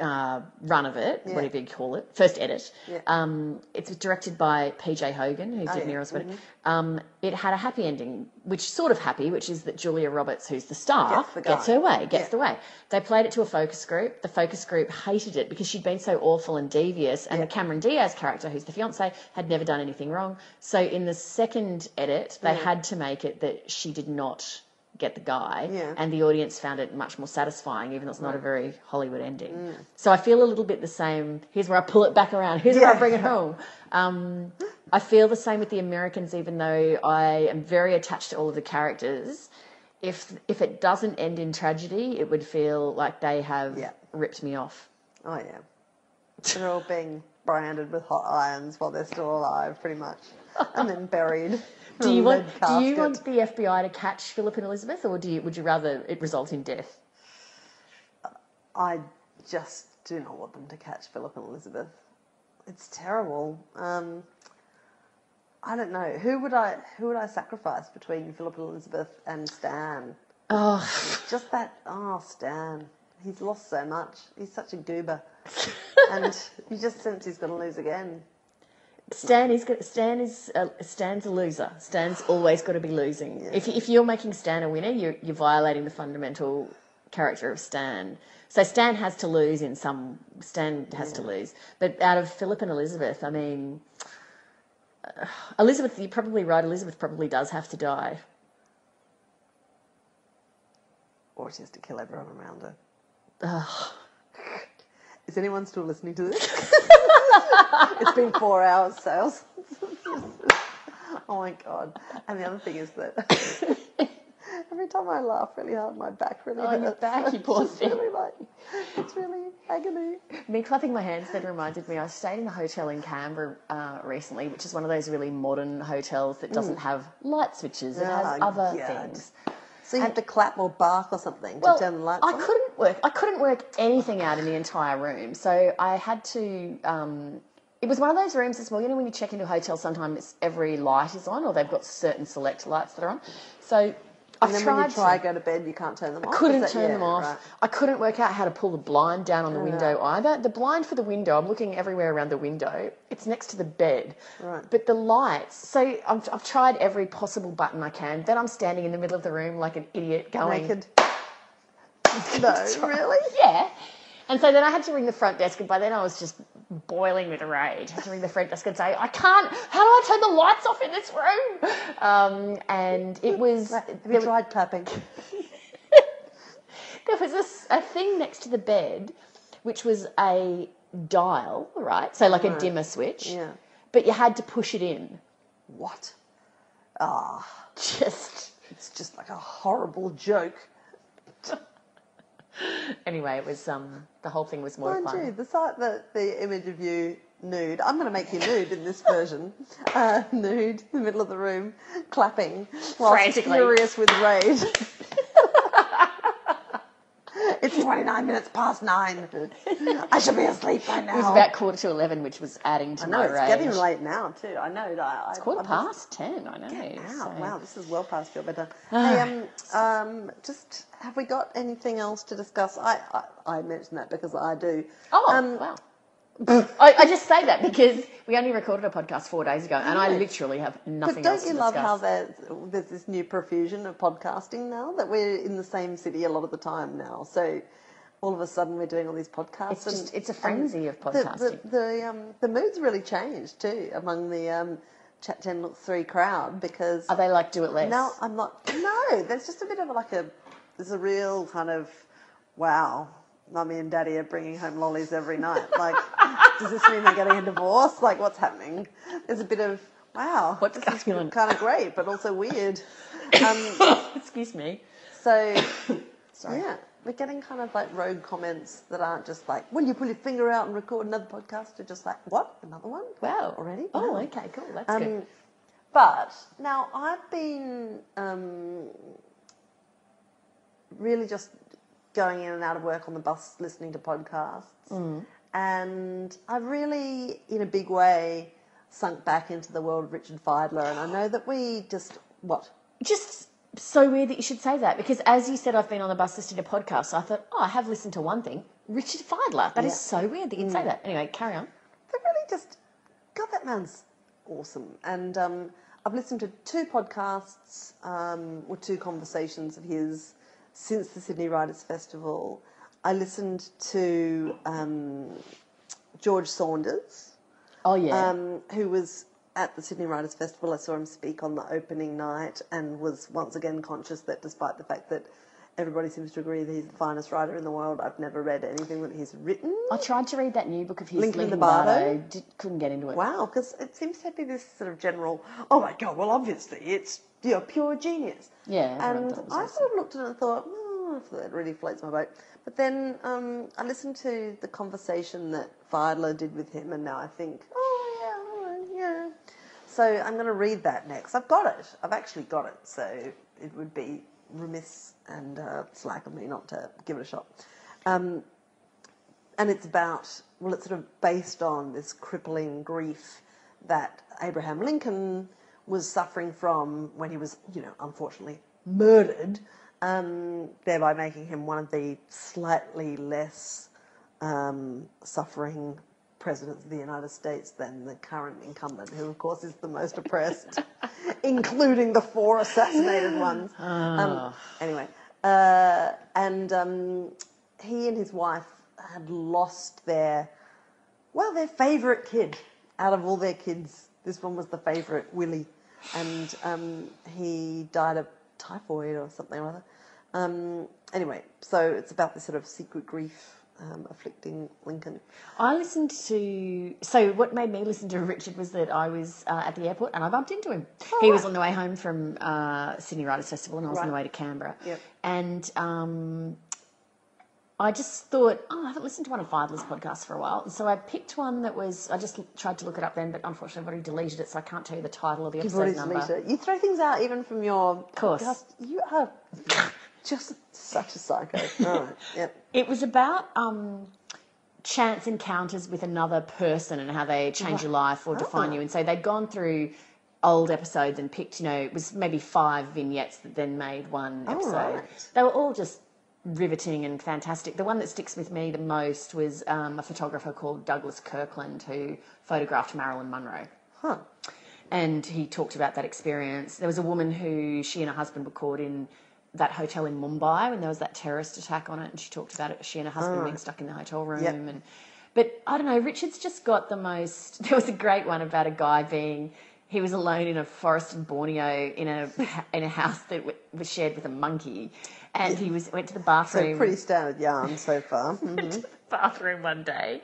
uh, run of it, Yeah. whatever you call it, first edit, Yeah. um, it's directed by PJ Hogan, who Oh, did yeah. Muriel's Wedding. Um, it had a happy ending, which sort of happy, which is that Julia Roberts, who's the star, Gets the gets her way, gets the way. They played it to a focus group. The focus group hated it because she'd been so awful and devious, and the Cameron Diaz character, who's the fiance, had never done anything wrong. So in the second edit, they had to make it that she did not get the guy, Yeah. and the audience found it much more satisfying, even though it's not a very Hollywood ending. Mm. So I feel a little bit the same. Here's where I pull it back around. Here's where I bring it home. Um, I feel the same with the Americans, even though I am very attached to all of the characters. If if it doesn't end in tragedy, it would feel like they have Yeah. ripped me off. Oh yeah. They're all being branded with hot irons while they're still alive, pretty much, and then buried. Do you want do you want the FBI to catch Philip and Elizabeth, or do you, would you rather it result in death? I just do not want them to catch Philip and Elizabeth. It's terrible. Um, I don't know who would I who would I sacrifice between Philip and Elizabeth and Stan. Oh, Just that oh Stan, he's lost so much. He's such a goober, and you just sense he's going to lose again. Stan is Stan is a, Stan's a loser. Stan's always got to be losing. If if you're making Stan a winner, you're you're violating the fundamental character of Stan. So Stan has to lose in some. Stan has to lose. But out of Philip and Elizabeth, I mean, uh, Elizabeth, you're probably right. Elizabeth probably does have to die. Or she has to kill everyone around her. Ugh. Is anyone still listening to this? it's been four hours, sales. oh my god! And the other thing is that every time I laugh really hard, my back really Oh, hurts. your back, you poor it's thing. really like it's really agony. Me clapping my hands then reminded me I stayed in a hotel in Canberra uh, recently, which is one of those really modern hotels that doesn't have light switches. It has Ah, other yeah. things. So you have to clap or bark or something Well, to turn the lights I on. couldn't work. I couldn't work anything out in the entire room, so I had to. Um, it was one of those rooms as well. You know, when you check into a hotel, sometimes every light is on, or they've got certain select lights that are on. So I've And then tried when you try to. go to bed, you can't turn them off. I couldn't that- turn yeah, them off. right. I couldn't work out how to pull the blind down on the window either. The blind for the window, I'm looking everywhere around the window. It's next to the bed. Right. But the lights, so I've, I've tried every possible button I can. Then I'm standing in the middle of the room like an idiot going, Naked. no, really? yeah. And so then I had to ring the front desk, and by then I was just boiling with rage. I had to ring the front desk and say, I can't, how do I turn the lights off in this room? Um, and it was, Have you there, tried clapping? there was a a, thing next to the bed, which was a dial, right? So like a dimmer switch. Yeah. But you had to push it in. What? Ah, Just it's just like a horrible joke. anyway, it was um the whole thing was more Mind fun. you, the sight that the image of you nude. I'm going to make you nude in this version. Uh, nude in the middle of the room, clapping, while furious with rage. it's 29 minutes past nine. I should be asleep by now. It was about quarter to eleven, which was adding to I know my it's rage. getting late now too. I know. I, It's quarter past ten. I know. Wow, so- wow, this is well past your bedtime. hey, um, um, just have we got anything else to discuss? I, I, I mentioned that because I do. Oh Um, wow. I, I just say that because we only recorded a podcast four days ago, and I literally have nothing But don't else you love how there's, there's this new profusion of podcasting now that we're in the same city a lot of the time now? So all of a sudden we're doing all these podcasts. It's just- it's a frenzy of and the- podcasting. The, the, um, the mood's really changed too among the um, Chat 10 Looks 3 crowd because Are they like do it less? no, I'm not. No, there's just a bit of like a, there's a real kind of, wow, mummy and daddy are bringing home lollies every night. Like, does this mean they're getting a divorce? Like, what's happening? There's a bit of, wow, What's this going on? kind of great, but also weird. Um, Excuse me. so, Sorry. yeah, we're getting kind of like rogue comments that aren't just like, will you pull your finger out and record another podcast, you're just like, what? Another one? Wow. Already? Oh, okay, cool. That's Um, good. but now I've been um, really just going in and out of work on the bus listening to podcasts. Mm. And I've really, in a big way, sunk back into the world of Richard Fidler. And I know that we just, what? Just so weird that you should say that because, as you said, I've been on the bus listening to podcasts. So I thought, oh, I have listened to one thing, Richard Fidler. That is Yeah. so weird that you'd say that. Anyway, carry on. But really just, God, that man's awesome. And um, I've listened to two podcasts um, or two conversations of his since the Sydney Writers Festival. I listened to um, George Saunders, Oh yeah. um, who was at the Sydney Writers Festival. I saw him speak on the opening night and was once again conscious that despite the fact that everybody seems to agree that he's the finest writer in the world, I've never read anything that he's written. I tried to read that new book of his, Lincoln Lincoln, the Bardo. Did, couldn't get into it. Wow, because it seems to be this sort of general, oh my god, well, obviously it's you know, pure genius. Yeah, And was I sort of looked at it and thought, oh, that really floats my boat. But then um, I listened to the conversation that Fidler did with him, and now I think, oh, yeah, yeah. So I'm going to read that next. I've got it. I've actually got it. So it would be remiss and uh, slack of me not to give it a shot. Um, and it's about well it's sort of based on this crippling grief that abraham lincoln was suffering from when he was you know unfortunately murdered um, thereby making him one of the slightly less um, suffering presidents of the united states than the current incumbent who of course is the most oppressed including the four assassinated ones. Um, anyway uh, and um, he and his wife had lost their well their favorite kid. Out of all their kids this one was the favorite willie and um, he died of typhoid or something or other um, anyway so it's about this sort of secret grief um, afflicting lincoln I listened to. So what made me listen to Richard was that I was uh, at the airport and I bumped into him. he was on the way home from uh, Sydney Writers Festival and I was on the way to Canberra. Yep. And um, I just thought, oh, I haven't listened to one of Fidler's podcasts for a while. So I picked one that was. I just tried to look it up then, but unfortunately I've already deleted it, so I can't tell you the title or the You've episode number. deleted. You throw things out even from your course. podcast. You are just such a psycho. Right. Yep. It was about um, chance encounters with another person and how they change your life or define Ah. you. And so they'd gone through old episodes and picked, you know, it was maybe five vignettes that then made one episode. right. They were all just riveting and fantastic. The one that sticks with me the most was um, a photographer called Douglas Kirkland who photographed Marilyn Monroe Huh. and he talked about that experience. There was a woman who she and her husband were caught in that hotel in Mumbai when there was that terrorist attack on it, and she talked about it. She and her husband being stuck in the hotel room, Yep. and but I don't know. Richard's just got the most. There was a great one about a guy being. He was alone in a forest in Borneo in a in a house that was shared with a monkey, and he was went to the So bathroom pretty standard yarn so far. Mhm. bathroom one day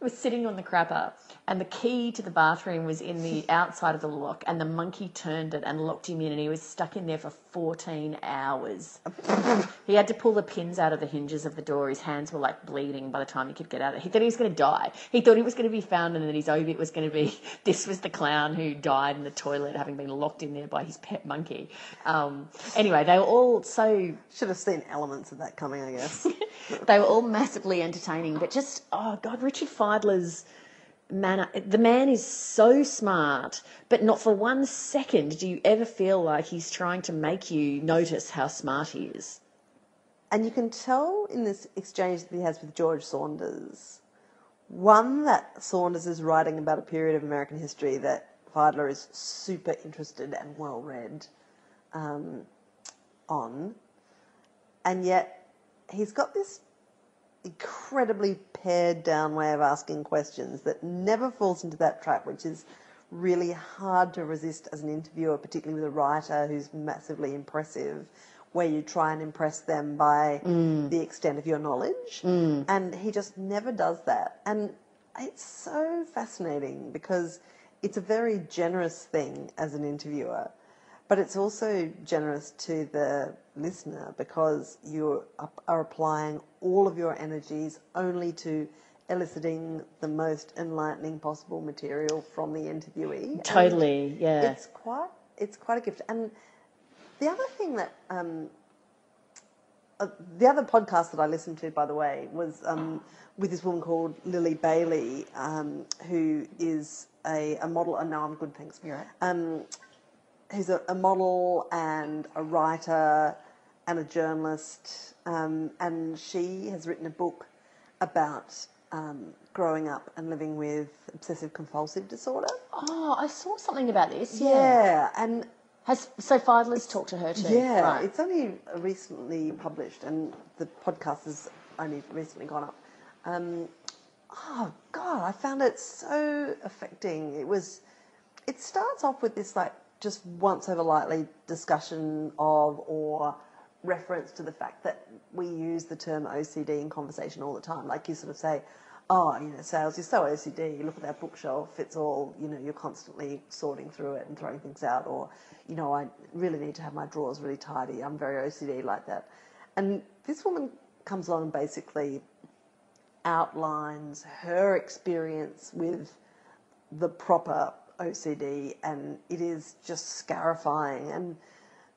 was sitting on the crapper, and the key to the bathroom was in the outside of the lock, and the monkey turned it and locked him in, and he was stuck in there for 14 hours. he had to pull the pins out of the hinges of the door. His hands were like bleeding by the time he could get out. He thought he was going to die. He thought he was going to be found, and then his obit was going to be this was the clown who died in the toilet, having been locked in there by his pet monkey. Um, anyway, they were all so Should have seen elements of that coming, I guess. they were all massively entertaining, but just oh god, Richard Fidler's manner. The man is so smart, but not for one second do you ever feel like he's trying to make you notice how smart he is. And you can tell in this exchange that he has with George Saunders, one, that Saunders is writing about a period of American history that Fidler is super interested and well read um, on. And yet he's got this incredibly pared down way of asking questions that never falls into that trap, which is really hard to resist as an interviewer, particularly with a writer who's massively impressive, where you try and impress them by mm. the extent of your knowledge. Mm. And he just never does that. And it's so fascinating because it's a very generous thing as an interviewer. But it's also generous to the listener because you are applying all of your energies only to eliciting the most enlightening possible material from the interviewee. And Totally, yeah. It's quite it's quite a gift. And the other thing that um, uh, the other podcast that I listened to, by the way, was um, with this woman called Lily Bailey, um, who is a, a model. And now I'm good, thanks. You're right. Who's a, a model and a writer and a journalist, um, and she has written a book about um, growing up and living with obsessive compulsive disorder. Oh, I saw something about this. Yeah. Yeah, and Has so Fidler's talked to her too. yeah, Right. it's only recently published, and the podcast has only recently gone up. Um, oh God, I found it so affecting. It was. It starts off with this like just once over lightly discussion of or reference to the fact that we use the term OCD in conversation all the time. Like you sort of say, oh, you know, sales, you're so OCD, you look at that bookshelf, it's all, you know, you're constantly sorting through it and throwing things out, or, you know, I really need to have my drawers really tidy, I'm very OCD like that. And this woman comes along and basically outlines her experience with the proper OCD, and it is just scarifying. And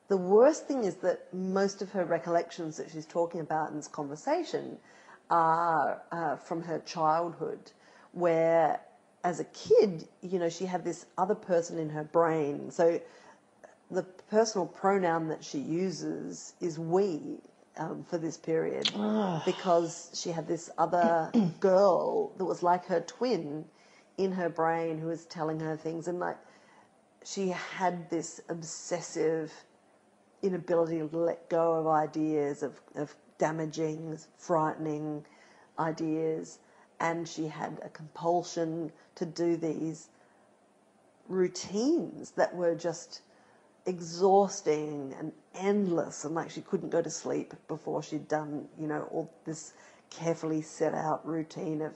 the worst thing is that most of her recollections that she's talking about in this conversation are uh, from her childhood, where as a kid, you know, she had this other person in her brain. So the personal pronoun that she uses is we um, for this period because she had this other girl that was like her twin in her brain who was telling her things and like she had this obsessive inability to let go of ideas of, of damaging frightening ideas. And she had a compulsion to do these routines that were just exhausting and endless and like she couldn't go to sleep before she'd done you know all this carefully set out routine of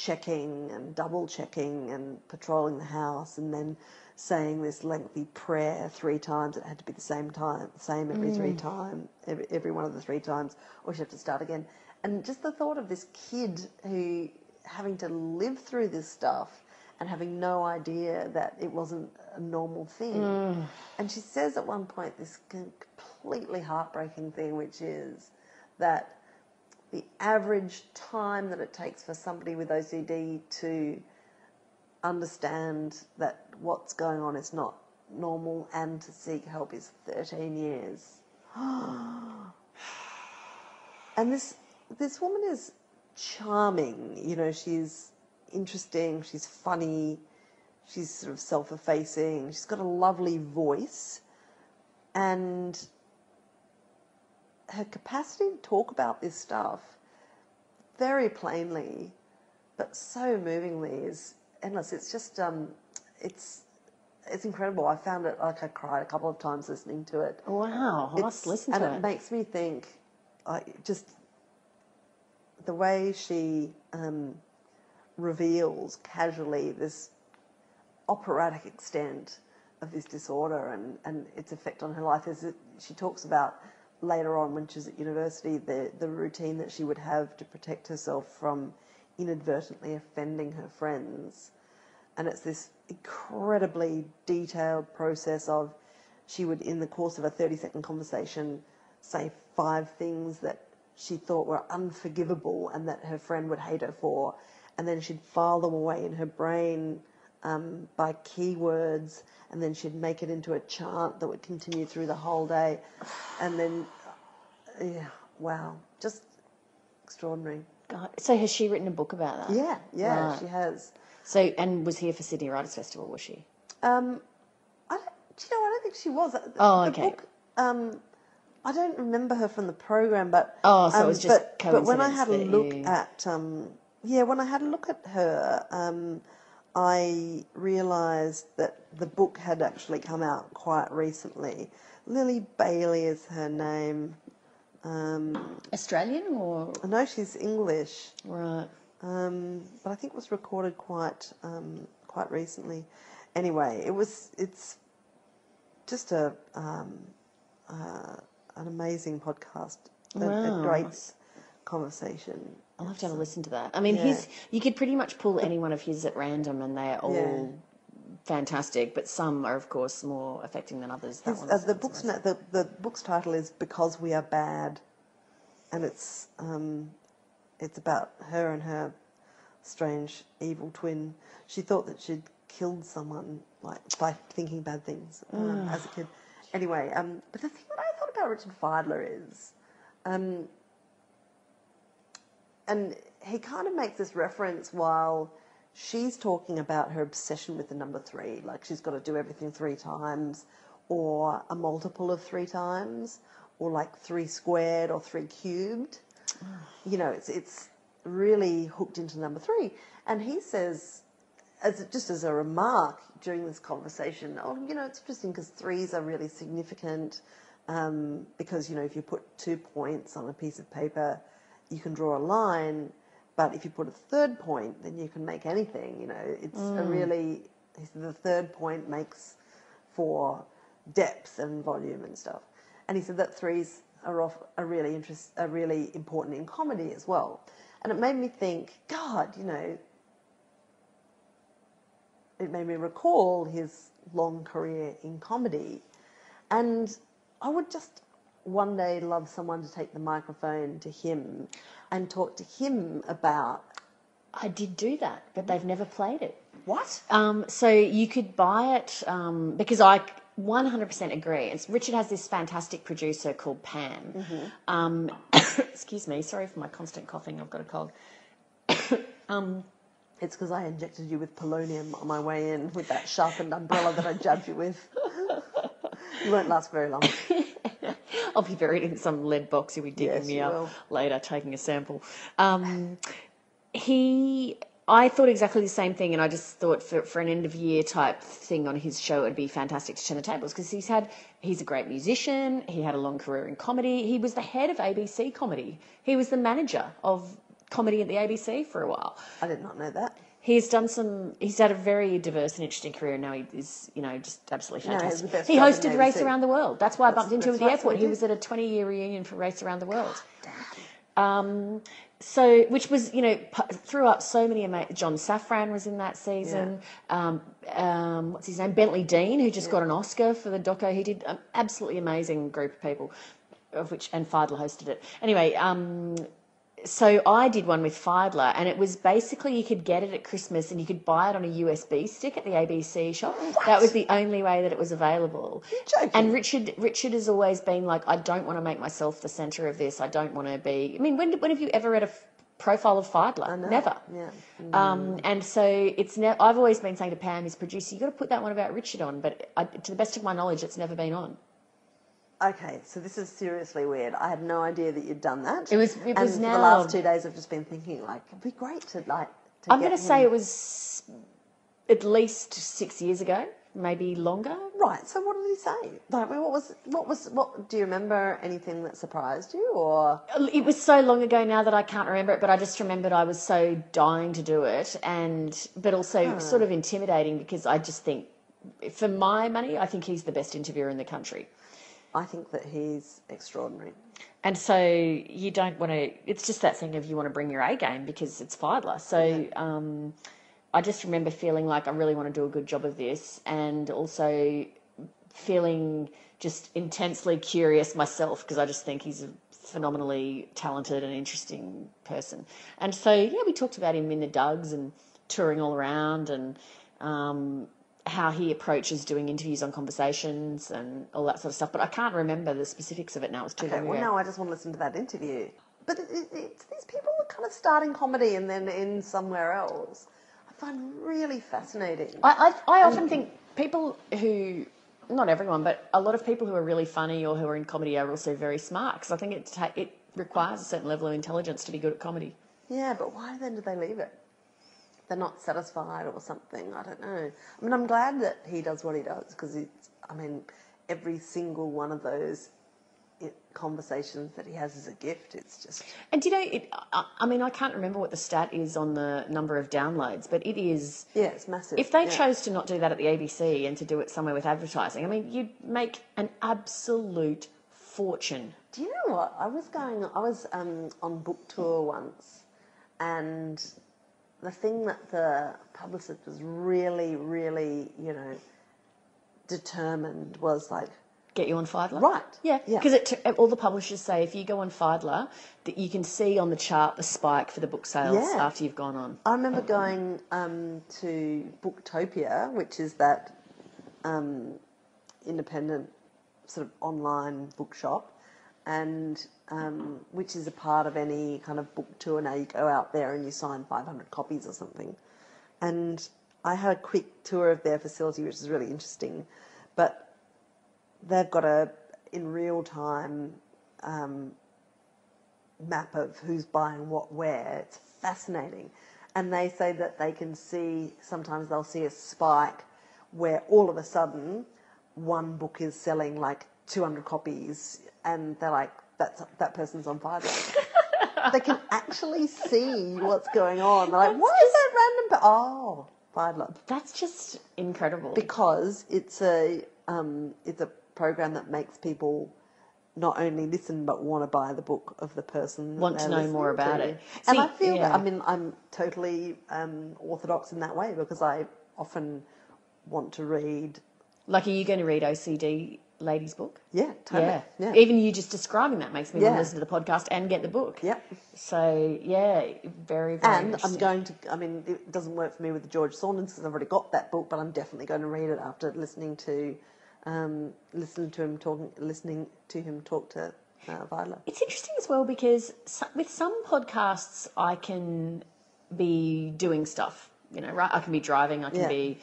checking and double checking and patrolling the house and then saying this lengthy prayer three times. It had to be the same time same every three mm. time every, every one of the three times or she'd have to start again. And just the thought of this kid who having to live through this stuff and having no idea that it wasn't a normal thing. Mm. And she says at one point this completely heartbreaking thing, which is that the average time that it takes for somebody with OCD to understand that what's going on is not normal and to seek help is 13 years. and this this woman is charming. You know, she's interesting. She's funny. She's sort of self-effacing. She's got a lovely voice, and her capacity to talk about this stuff very plainly, but so movingly is endless. It's just um, it's it's incredible. I found it like I cried a couple of times listening to it. Wow, I must listen and to it, it. makes me think, I just the way she um, reveals casually this operatic extent of this disorder and, and its effect on her life is that she talks about later on when she's at university the, the routine that she would have to protect herself from inadvertently offending her friends. And it's this incredibly detailed process of she would, in the course of a 30 second conversation, say five things that she thought were unforgivable and that her friend would hate her for. And then she'd file them away in her brain um, by keywords, and then she'd make it into a chant that would continue through the whole day. And then, yeah, wow, just extraordinary. God. So has she written a book about that? Yeah, yeah, Right. she has. So and was here for Sydney Writers Festival, was she? Um, I don't, do you know, I don't think she was. The- Oh, okay. Book, um, I don't remember her from the program, but Oh, so it um, was just but, but when I had a look you- at um, yeah, when I had a look at her, um, I realised that the book had actually come out quite recently. Lily Bailey is her name. Um, Australian or I know she's English. right? um, but I think it was recorded quite um, quite recently. Anyway, it was it's just a um, uh, an amazing podcast, a, a Wow. great conversation. I'll have to have a listen to that. I mean, Yeah. his you could pretty much pull any one of his at random, and they are all Yeah. fantastic. But some are, of course, more affecting than others. His, uh, the book's na- the, the book's title is Because We Are Bad, and it's um, it's about her and her strange evil twin. She thought that she'd killed someone like by thinking bad things um, as a kid. Anyway, um, but the thing that I thought about Richard Fidler is, um, and he kind of makes this reference while she's talking about her obsession with the number three, like she's got to do everything three times, or a multiple of three times, or like three squared or three cubed. You know, it's it's really hooked into number three. And he says, as just as a remark during this conversation, oh, you know, it's interesting because threes are really significant um, because you know if you put two points on a piece of paper, you can draw a line, but if you put a third point, then you can make anything. You know, it's a mm. really the third point makes for depth and volume and stuff. And he said that threes are off are really interest are really important in comedy as well. And it made me think, God, you know, it made me recall his long career in comedy. And I would just one day love someone to take the microphone to him and talk to him about I did do that, but they've never played it. what? Um, so you could buy it um, because I 100% agree. It's, Richard has this fantastic producer called Pam. Um, excuse me, sorry for my constant coughing. I've got a cold. um, It's because I injected you with polonium on my way in with that sharpened umbrella that I jabbed you with. you won't last very long. I'll be buried in some lead box. He'll be digging Yes, me up will. later, taking a sample. Um, he, I thought exactly the same thing, and I just thought for, for an end of year type thing on his show, it'd be fantastic to turn the tables because he's had, he's a great musician. He had a long career in comedy. He was the head of ABC Comedy. He was the manager of comedy at the ABC for a while. I did not know that. He's done some. He's had a very diverse and interesting career. and Now he is, you know, just absolutely No, he's fantastic. the best he job in hosted Race ABC. Around the World. That's why I bumped into him at that's the so airport. he He was at a 20-year reunion for Race Around the World. Um, so, which was, you know, pu- threw up so many. John Safran was in that season. Um, um, what's his name? Bentley Dean, who just got an Oscar for the doco he did. Um, absolutely amazing group of people, of which and Fidler hosted it. Anyway, um, so I did one with Fidler, and it was basically you could get it at Christmas and you could buy it on a USB stick at the ABC shop. That was the only way that it was available. joking? And Richard, Richard has always been like, I don't want to make myself the centre of this. I don't want to be. I mean, when, when have you ever read a f- profile of Fidler? Never. Yeah. Um, and so it's ne- I've always been saying to Pam, his producer, you got to put that one about Richard on. But I, to the best of my knowledge, it's never been on. Okay, so this is seriously weird. I had no idea that you'd done that. It was- it and was now- the last two days, I've just been thinking like it'd be great to like. To I'm going to say it was at least six years ago, maybe longer, Right. So what did he say? Like, what was what was what? Do you remember anything that surprised you, or It was so long ago now that I can't remember it, but I just remembered I was so dying to do it, and but also sort hmm. of intimidating because I just think, for my money, I think he's the best interviewer in the country. I think that he's extraordinary. And so you don't want to. It's just that thing of you want to bring your A game because it's Fidler. So um, I just remember feeling like I really want to do a good job of this, and also feeling just intensely curious myself because I just think he's a phenomenally talented and interesting person. And so yeah, we talked about him in the Dougs and touring all around and. Um, how he approaches doing interviews on conversations and all that sort of stuff, but I can't remember the specifics of it now. It's too Okay, long well, ago. now I just want to listen to that interview. But it, it, it's these people are kind of starting comedy and then end somewhere else. I find really fascinating. I, I, I often think people who, not everyone, but a lot of people who are really funny or who are in comedy are also very smart because I think it, ta- it requires a certain level of intelligence to be good at comedy. Yeah, but why then do they leave it? They're not satisfied or something. I don't know. I mean, I'm glad that he does what he does because it's. I mean, every single one of those conversations that he has is a gift. It's just. And you know, it, I, I mean, I can't remember what the stat is on the number of downloads, but it is. Yeah, it's massive. If they yeah. chose to not do that at the ABC and to do it somewhere with advertising, I mean, you'd make an absolute fortune. Do you know what? I was going. I was um, on book tour once, and the thing that the publicist was really, really, you know, determined was like, Get you on Fidler? Right. Yeah. Yeah. Because it all the publishers say if you go on Fidler, that you can see on the chart the spike for the book sales Yeah. after you've gone on. I remember going um, to Booktopia, which is that um, independent sort of online bookshop, and um, which is a part of any kind of book tour. Now you go out there and you sign 500 copies or something. And I had a quick tour of their facility, which is really interesting. But they've got a, in real time, um, map of who's buying what where. It's fascinating. And they say that they can see, sometimes they'll see a spike where all of a sudden one book is selling like 200 copies and they're like, That's, that person's on Fidler. they can actually see what's going on. They're like, That's what is that random? But Oh, fire Fiverr That's just incredible. because it's a um, it's a program that makes people not only listen but want to buy the book of the person Want to know more about to. it. and See, I feel yeah. that I mean I'm totally um, orthodox in that way because I often want to read. like, are you going to read OCD Lady's book? Yeah, totally. Yeah. Yeah. Even you just describing that makes me want to listen to the podcast and get the book. Yep. So, yeah, very, very And I'm going to. I mean, it doesn't work for me with the George Saunders because I've already got that book, but I'm definitely going to read it after listening to, um, listening to him talking, listening to him talk to uh, Viola. It's interesting as well because with some podcasts, I can be doing stuff. You know, right? I can be driving. I can Yeah. be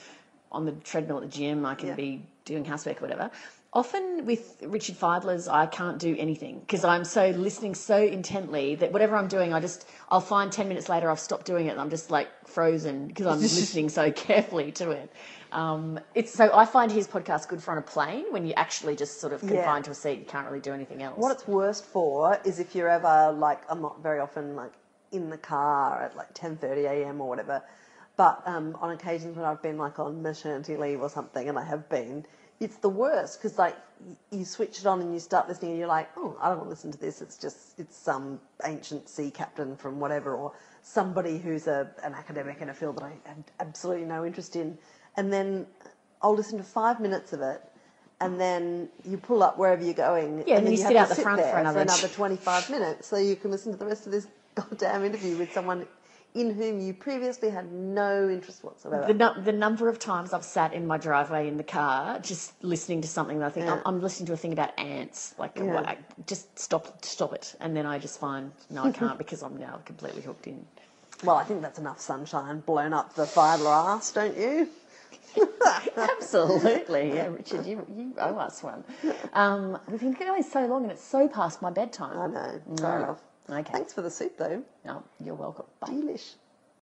on the treadmill at the gym. I can Yeah. be doing housework or whatever. Often with Richard Fidler's, I can't do anything because I'm so listening so intently that whatever I'm doing, I just I'll find ten minutes later I've stopped doing it and I'm just like frozen because I'm listening so carefully to it. Um, it's so I find his podcast good for on a plane when you actually just sort of Yeah. confined to a seat. You can't really do anything else. What it's worst for is if you're ever like I'm not very often like in the car at like 10:30 a.m. or whatever, but um, on occasions when I've been like on maternity leave or something, and I have been, it's the worst because like you switch it on and you start listening and you're like, oh, I don't want to listen to this. It's just it's some ancient sea captain from whatever or somebody who's a an academic in a field that I have absolutely no interest in, and then I'll listen to five minutes of it. And then you pull up wherever you're going. Yeah, and then you have sit to out the front there for another- 25 minutes so you can listen to the rest of this goddamn interview with someone in whom you previously had no interest whatsoever. The, nu- the number of times I've sat in my driveway in the car just listening to something that I think Yeah. I'm, I'm listening to a thing about ants. Like, Yeah. what, I, just stop, stop it, and then I just find no, I can't because I'm now completely hooked in. well, I think that's enough sunshine blown up the Fidler ass, don't you? Absolutely, yeah, Richard, you you owe us one. Um, we've been going so long, and it's so past my bedtime. I know. Enough. Okay. Thanks for the soup, though. No, you're welcome. Bye. Delish.